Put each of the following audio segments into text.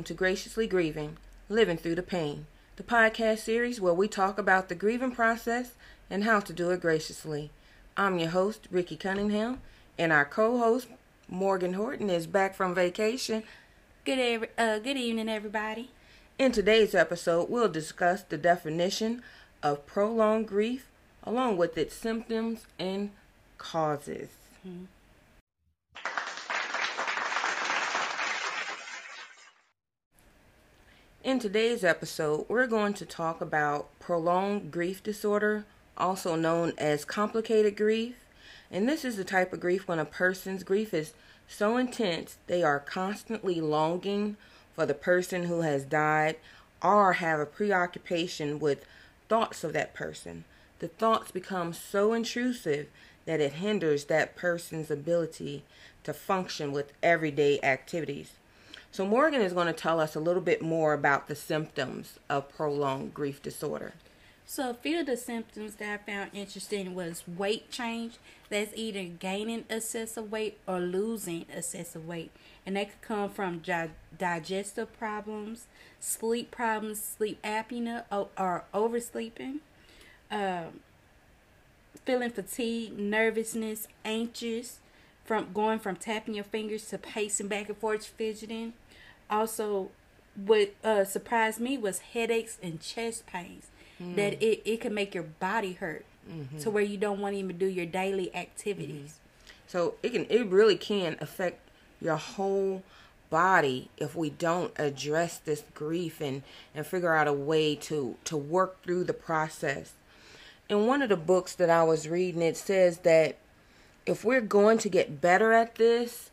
welcome to Graciously Grieving, Living Through the Pain, the podcast series where we talk about the grieving process and how to do it graciously. I'm your host, Ricky Cunningham, and our co-host, Morgan Horton, is back from vacation. Good, every, uh, good evening, everybody. In today's episode, we'll discuss the definition of prolonged grief along with its symptoms and causes. Mm-hmm. In today's episode, we're going to talk about prolonged grief disorder, also known as complicated grief. And this is the type of grief when a person's grief is so intense they are constantly longing for the person who has died or have a preoccupation with thoughts of that person. The thoughts become so intrusive that it hinders that person's ability to function with everyday activities. So, Morgan is going to tell us a little bit more about the symptoms of prolonged grief disorder. So, a few of the symptoms that I found interesting was weight change. That's either gaining excessive weight or losing excessive weight. And that could come from gi- digestive problems, sleep problems, sleep apnea, or, or oversleeping, um, feeling fatigue, nervousness, anxious, from going from tapping your fingers to pacing back and forth, fidgeting. Also, what uh, surprised me was headaches and chest pains. Mm. That it, it can make your body hurt mm-hmm. to where you don't want to even do your daily activities. Mm-hmm. So it can it really can affect your whole body if we don't address this grief and and figure out a way to to work through the process. In one of the books that I was reading it says that if we're going to get better at this,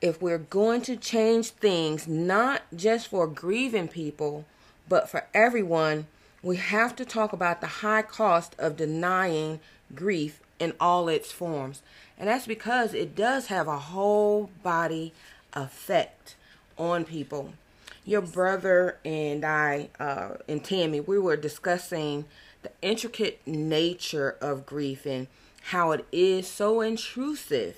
if we're going to change things, not just for grieving people, but for everyone, we have to talk about the high cost of denying grief in all its forms. And that's because it does have a whole body effect on people. Your brother and I, uh, and Tammy, we were discussing the intricate nature of grief and how it is so intrusive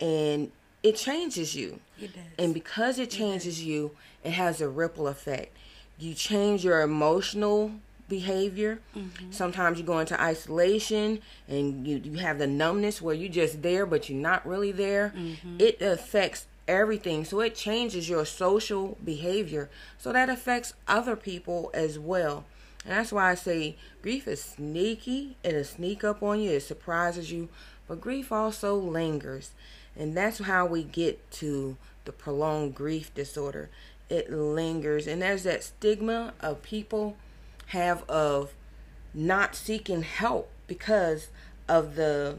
and it changes you. It does. And because it changes it you, it has a ripple effect. You change your emotional behavior. Mm-hmm. Sometimes you go into isolation and you, you have the numbness where you're just there but you're not really there. Mm-hmm. It affects everything. So it changes your social behavior. So that affects other people as well. And that's why I say grief is sneaky. It'll sneak up on you. It surprises you. But grief also lingers. And that's how we get to the prolonged grief disorder. It lingers. And there's that stigma of people have of not seeking help because of the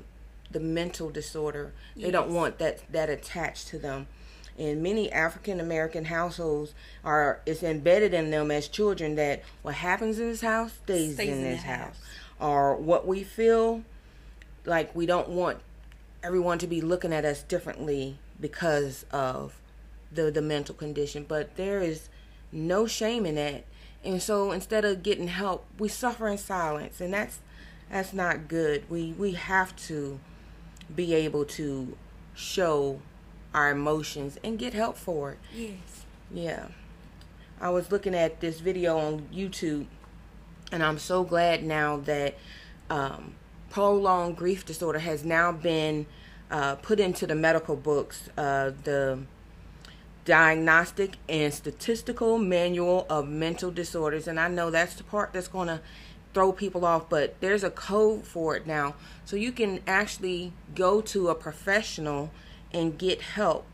the mental disorder. Yes. They don't want that that attached to them in many African American households are it's embedded in them as children that what happens in this house stays, stays in, in this house. house. Or what we feel like we don't want everyone to be looking at us differently because of the the mental condition. But there is no shame in that. And so instead of getting help, we suffer in silence and that's that's not good. We we have to be able to show our emotions and get help for it. Yes. Yeah. I was looking at this video on YouTube and I'm so glad now that um, prolonged grief disorder has now been uh, put into the medical books. Uh, the Diagnostic and Statistical Manual of Mental Disorders. And I know that's the part that's going to throw people off, but there's a code for it now. So you can actually go to a professional and get help.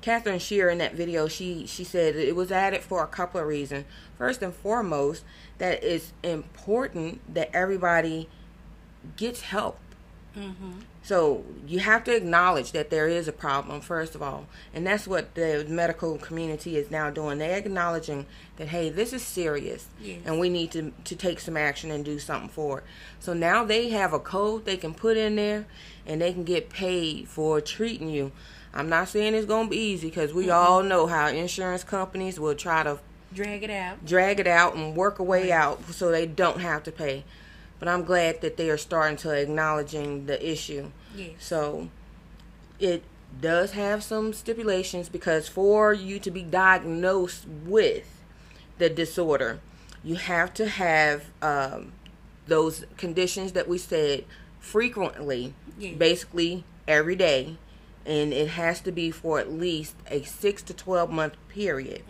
Katherine Shear in that video, she she said it was added for a couple of reasons. First and foremost, that it's important that everybody gets help. Mm-hmm. So you have to acknowledge that there is a problem first of all, and that's what the medical community is now doing. They're acknowledging that hey, this is serious, yes. and we need to to take some action and do something for it. So now they have a code they can put in there, and they can get paid for treating you. I'm not saying it's gonna be easy because we mm-hmm. all know how insurance companies will try to drag it out, drag it out, and work a way right. out so they don't have to pay. But I'm glad that they are starting to acknowledging the issue. Yes. So it does have some stipulations because for you to be diagnosed with the disorder, you have to have um, those conditions that we said frequently, Yeah. basically every day, and it has to be for at least a six to twelve month period.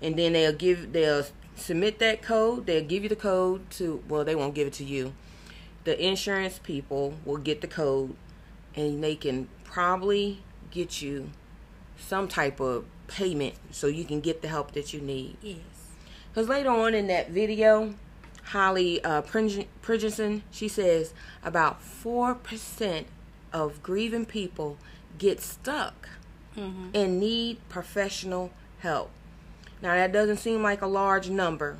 And then they'll give they'll submit that code. They'll give you the code to well, they won't give it to you. The insurance people will get the code, and they can probably get you some type of payment so you can get the help that you need. Yes. Because later on in that video, Holly uh, Prigerson, she says about 4% of grieving people get stuck and need professional help. Now, that doesn't seem like a large number,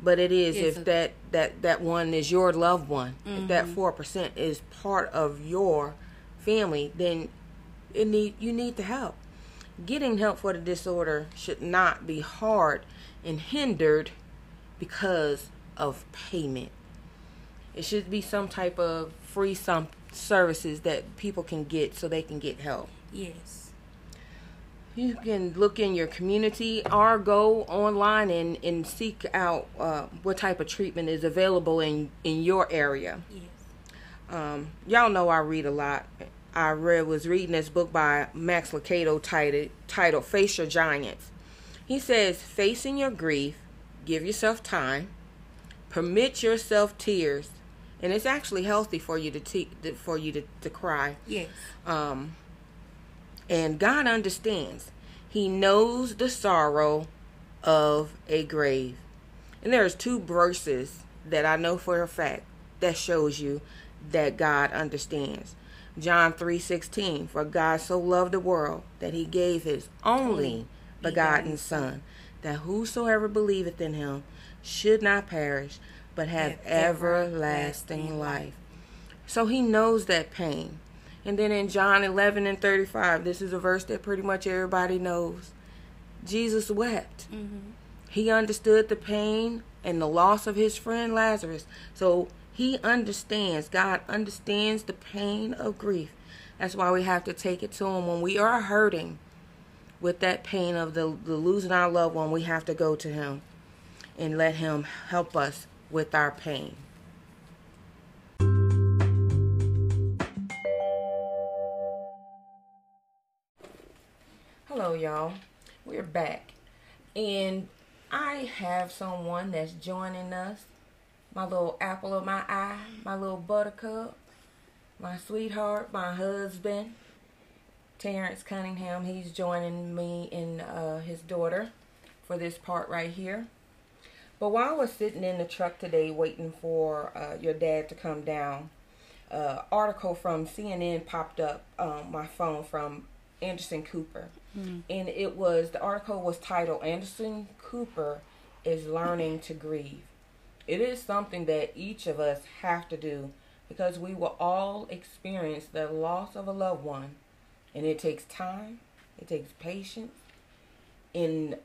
but it is It's if a- that, that, that one is your loved one. If that mm-hmm. 4% is part of your family, then it need you need the help. Getting help for the disorder should not be hard and hindered because of payment. It should be some type of free some services that people can get so they can get help. Yes. You can look in your community or go online and, and seek out uh, what type of treatment is available in, in your area. Yes. Um, y'all know I read a lot. I read was reading this book by Max Lucado titled titled Face Your Giants. He says, facing your grief, give yourself time, permit yourself tears, and it's actually healthy for you to te- for you to, to cry. Yes. Um, and God understands. He knows the sorrow of a grave. And there's two verses that I know for a fact that shows you that God understands. John 3:16 For God so loved the world that he gave his only begotten son that whosoever believeth in him should not perish but have everlasting life. So he knows that pain. And then in John 11 and 35, this is a verse that pretty much everybody knows. Jesus wept. Mm-hmm. He understood the pain and the loss of his friend Lazarus. So he understands, God understands the pain of grief. That's why we have to take it to him when we are hurting with that pain of the, the losing our loved one. We have to go to him and let him help us with our pain. Hello, y'all. We're back. And I have someone that's joining us. My little apple of my eye, my little buttercup, my sweetheart, my husband, Terrence Cunningham. He's joining me and uh, his daughter for this part right here. But while I was sitting in the truck today waiting for uh, your dad to come down, uh, article from CNN popped up on my phone from Anderson Cooper, and it was the article was titled "Anderson Cooper is learning to grieve." It is something that each of us have to do because we will all experience the loss of a loved one, and it takes time, it takes patience, in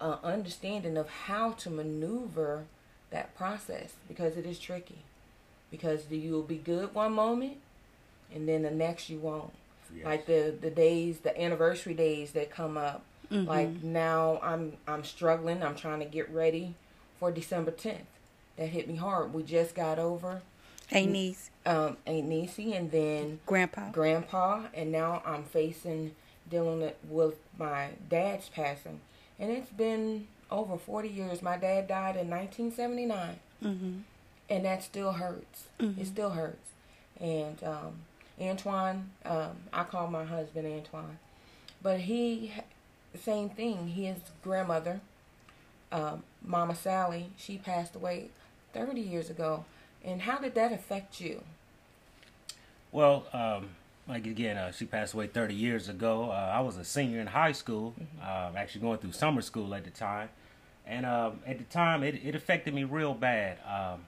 uh, understanding of how to maneuver that process because it is tricky. Because you'll be good one moment, and then the next you won't. Yes. Like the the days, the anniversary days that come up. Like now, I'm I'm struggling. I'm trying to get ready for December 10th. That hit me hard. We just got over Hey, niece, um, Aunt Niecy, and then grandpa. grandpa, and now I'm facing dealing with- with my dad's passing, and it's been over 40 years. My dad died in 1979, Mm-hmm. and that still hurts. It still hurts. And um, Antoine, um, I call my husband Antoine, but he, same thing. His grandmother, um, Mama Sally, she passed away 30 years ago. And how did that affect you? Well, um, like again, uh, she passed away 30 years ago. Uh, I was a senior in high school, uh, actually going through summer school at the time. And um, at the time, it, it affected me real bad. Um,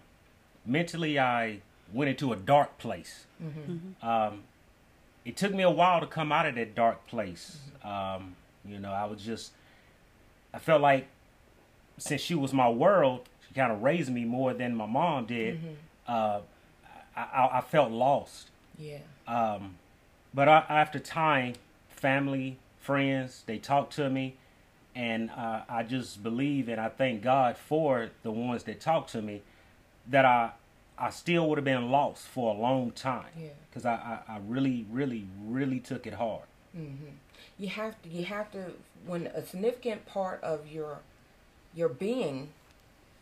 mentally, I went into a dark place. Um, it took me a while to come out of that dark place. Um, you know, I was just, I felt like since she was my world, she kind of raised me more than my mom did. Uh, I, I, felt lost. Yeah. Um, but I, after time, family, friends, they talk to me, and uh, I just believe and I thank God for the ones that talk to me that I I still would have been lost for a long time Yeah. because I, I, I really really really took it hard. you have to you have to when a significant part of your your being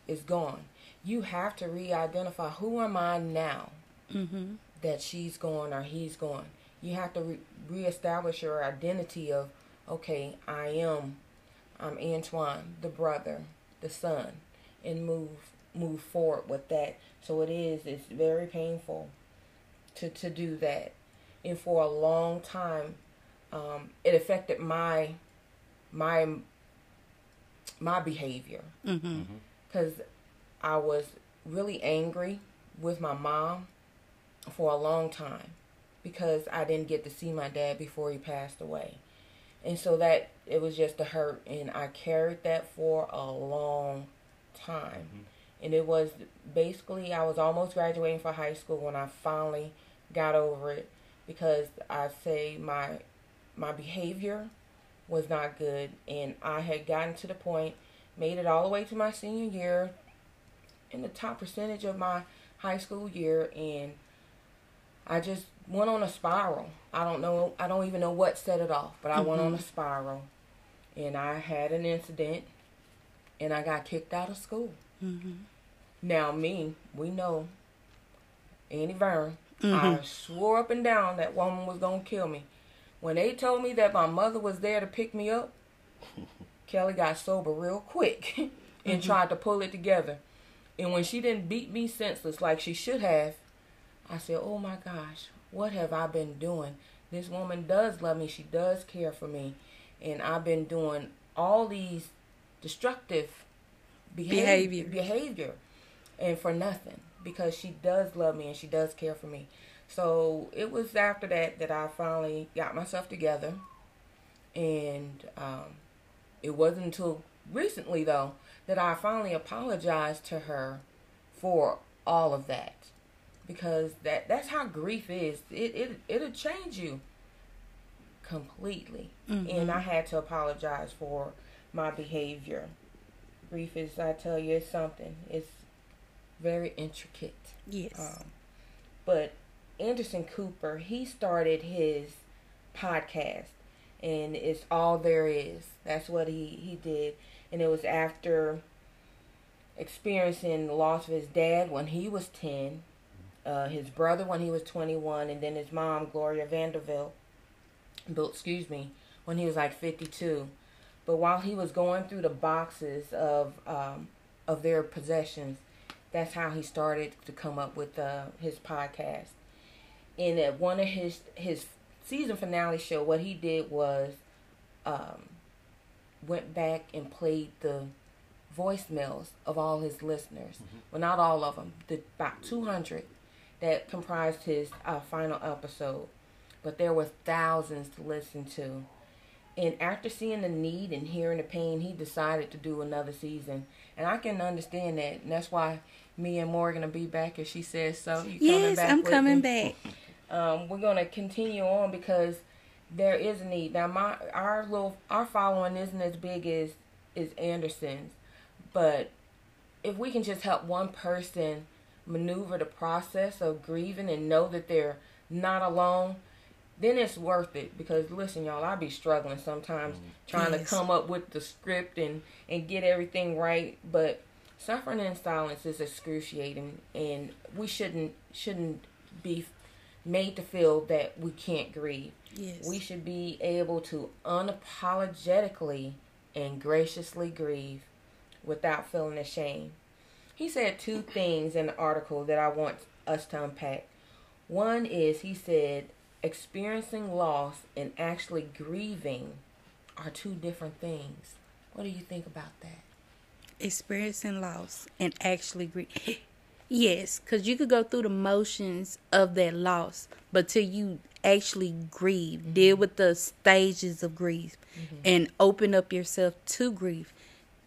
is gone you have to re-identify who am i now Mm-hmm. that she's gone or he's gone you have to re- reestablish your identity of okay i am i'm antoine the brother the son and move move forward with that so it is it's very painful to to do that and for a long time um, it affected my my my behavior Mm-hmm. because I was really angry with my mom for a long time because I didn't get to see my dad before he passed away. And so that it was just a hurt and I carried that for a long time. And it was basically I was almost graduating for high school when I finally got over it because I say my my behavior was not good and I had gotten to the point made it all the way to my senior year in the top percentage of my high school year and I just went on a spiral. I don't know I don't even know what set it off, but I went on a spiral and I had an incident and I got kicked out of school. Mm-hmm. Now me, we know Annie Vern. Mm-hmm. I swore up and down that woman was gonna kill me. When they told me that my mother was there to pick me up, Kelly got sober real quick and tried to pull it together. And when she didn't beat me senseless like she should have, I said, "Oh my gosh, what have I been doing? This woman does love me. She does care for me, and I've been doing all these destructive behavior, Behavior. behavior, and for nothing because she does love me and she does care for me." So it was after that that I finally got myself together, and um, it wasn't until recently though that I finally apologized to her for all of that because that that's how grief is. It it it'll change you completely, and I had to apologize for my behavior. Grief is, I tell you, it's something. It's very intricate. Yes. Um, but Anderson Cooper, he started his podcast, and it's all there is. That's what he he did, and it was after experiencing the loss of his dad when he was ten, uh, his brother when he was twenty one, and then his mom Gloria Vanderbilt, excuse me, when he was like fifty two. But while he was going through the boxes of um, of their possessions, that's how he started to come up with uh, his podcast. And at one of his his season finale show, what he did was um, went back and played the voicemails of all his listeners. Well, not all of them, the, about two hundred that comprised his uh, final episode. But there were thousands to listen to. And after seeing the need and hearing the pain, he decided to do another season. And I can understand that. And that's why me and Morgan will be back if she says so. You yes, I'm coming me? back. um, we're gonna continue on because there is a need. Now, my our little our following isn't as big as is Anderson's, but if we can just help one person maneuver the process of grieving and know that they're not alone, then it's worth it. Because listen, y'all, I be struggling sometimes mm. trying Yes. to come up with the script and and get everything right, but suffering in silence is excruciating, and we shouldn't shouldn't be made to feel that we can't grieve. Yes. We should be able to unapologetically and graciously grieve without feeling ashamed. He said two things in the article that I want us to unpack. One is he said experiencing loss and actually grieving are two different things. What do you think about that? experiencing loss and actually grieve. Yes, because you could go through the motions of that loss, but till you actually grieve, mm-hmm. deal with the stages of grief, mm-hmm. and open up yourself to grief,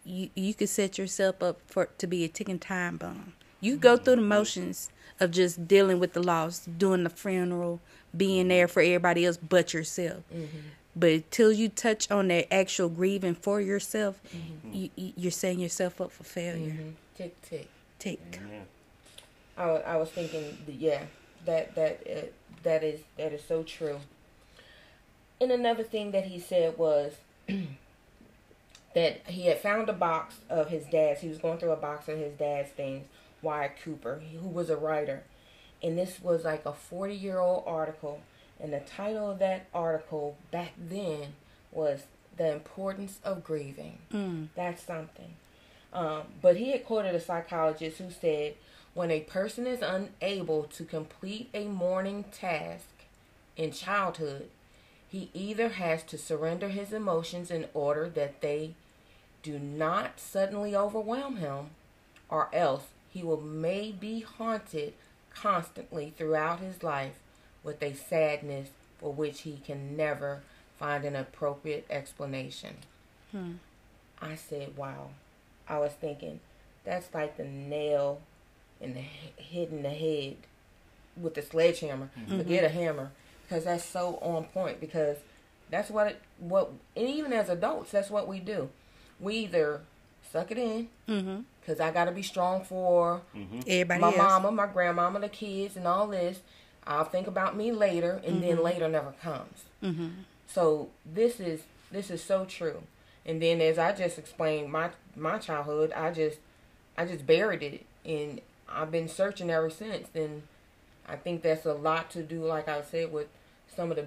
you you could set yourself up for to be a ticking time bomb. You go through the motions of just dealing with the loss, doing the funeral, being there for everybody else but yourself. Mm-hmm. But until you touch on that actual grieving for yourself, mm-hmm. you, you're setting yourself up for failure. Mm-hmm. Tick tick tick. I, I was thinking, yeah, that that uh, that is that is so true. And another thing that he said was that he had found a box of his dad's. He was going through a box of his dad's things. Wyatt Cooper, who was a writer, and this was like a forty-year-old article. And the title of that article back then was "The Importance of Grieving." Mm. That's something. Um, but he had quoted a psychologist who said, "When a person is unable to complete a mourning task in childhood, he either has to surrender his emotions in order that they do not suddenly overwhelm him, or else he will may be haunted constantly throughout his life with a sadness for which he can never find an appropriate explanation. Hmm. I said, wow. I was thinking, that's like the nail in the hitting the head with the sledgehammer. Mm-hmm. Forget a hammer because that's so on point because that's what it, what and even as adults that's what we do. We either suck it in because mm-hmm. I got to be strong for mm-hmm. everybody my else. mama, my grandmama, the kids, and all this. I'll think about me later, and then mm-hmm. later never comes. Mm-hmm. So this is this is so true. And then as I just explained my my childhood, I just I just buried it and I've been searching ever since. And I think that's a lot to do, like I said, with some of the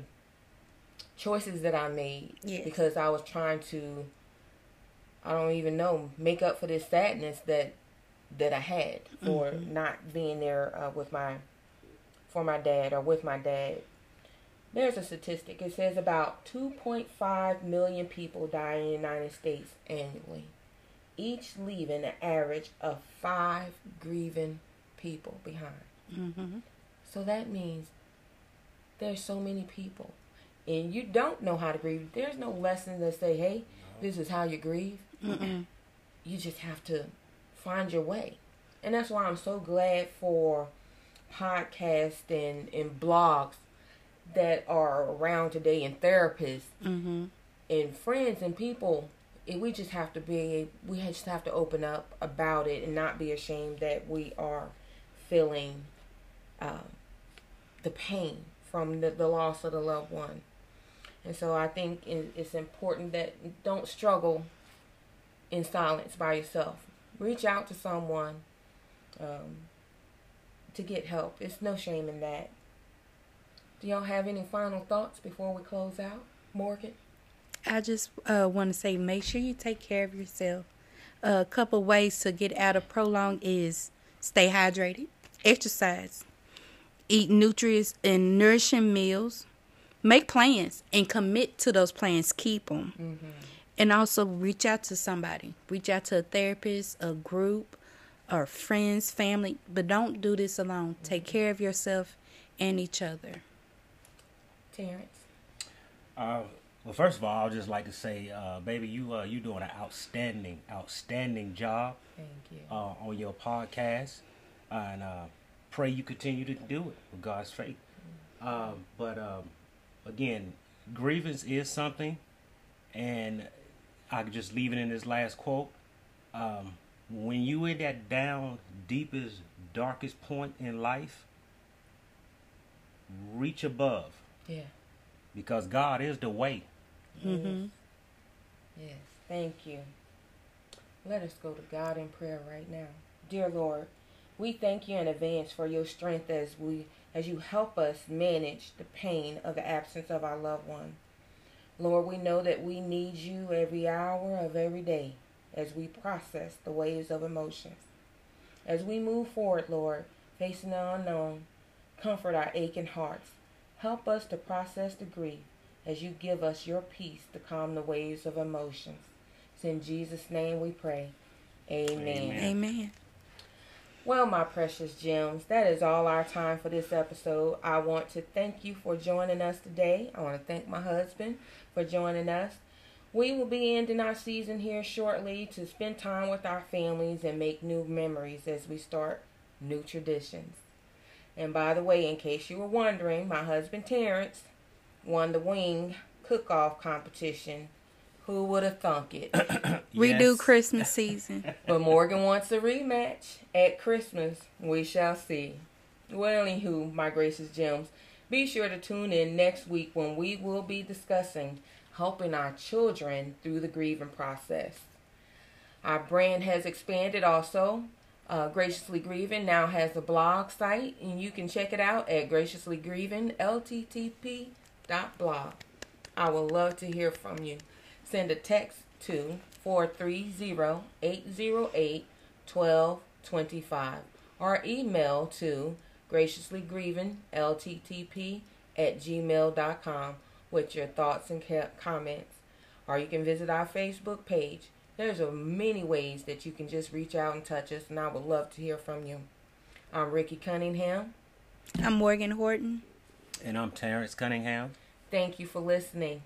choices that I made yes. because I was trying to I don't even know make up for this sadness that that I had for mm-hmm. not being there uh, with my for my dad or with my dad there's a statistic. It says about 2.5 million people die in the United States annually, each leaving an average of five grieving people behind. Mm-hmm. So that means there's so many people, and you don't know how to grieve. There's no lesson that say, "Hey, this is how you grieve." Mm-mm. You just have to find your way, and that's why I'm so glad for podcasts and and blogs that are around today and therapists mm-hmm. and friends and people we just have to be we just have to open up about it and not be ashamed that we are feeling uh, the pain from the, the loss of the loved one and so i think it's important that don't struggle in silence by yourself reach out to someone um, to get help it's no shame in that do y'all have any final thoughts before we close out, Morgan? I just uh, want to say make sure you take care of yourself. Uh, a couple ways to get out of prolong is stay hydrated, exercise, eat nutritious and nourishing meals, make plans and commit to those plans, keep them. Mm-hmm. And also reach out to somebody. Reach out to a therapist, a group, or friends, family. But don't do this alone. Mm-hmm. Take care of yourself and each other. Terrence? Uh, well, first of all, I'd just like to say, uh, baby, you uh, you doing an outstanding, outstanding job. Thank you. Uh, on your podcast, and uh, pray you continue to do it with God's faith. Mm-hmm. Um, but um, again, grievance is something, and I could just leave it in this last quote. Um, when you in that down, deepest, darkest point in life, reach above yeah. Because God is the way. Mm-hmm. Yes. Thank you. Let us go to God in prayer right now. Dear Lord, we thank you in advance for your strength as we as you help us manage the pain of the absence of our loved one. Lord, we know that we need you every hour of every day as we process the waves of emotions. As we move forward, Lord, facing the unknown, comfort our aching hearts Help us to process the grief as you give us your peace to calm the waves of emotions. It's in Jesus' name we pray. Amen. Amen. Amen. Well, my precious gems, that is all our time for this episode. I want to thank you for joining us today. I want to thank my husband for joining us. We will be ending our season here shortly to spend time with our families and make new memories as we start new traditions. And by the way, in case you were wondering, my husband Terrence won the wing cook-off competition. Who would have thunk it? Redo Yes. Christmas season. but Morgan wants a rematch at Christmas. We shall see. Well, anywho, my gracious gems, be sure to tune in next week when we will be discussing helping our children through the grieving process. Our brand has expanded also. Uh, Graciously Grieving now has a blog site, and you can check it out at graciously.grieving.lttp.blog. I would love to hear from you. Send a text to 430-808-1225 or email to graciouslygrievinglttp at gmail.com with your thoughts and comments. Or you can visit our Facebook page. There's a many ways that you can just reach out and touch us, and I would love to hear from you. I'm Ricky Cunningham. I'm Morgan Horton. And I'm Terrence Cunningham. Thank you for listening.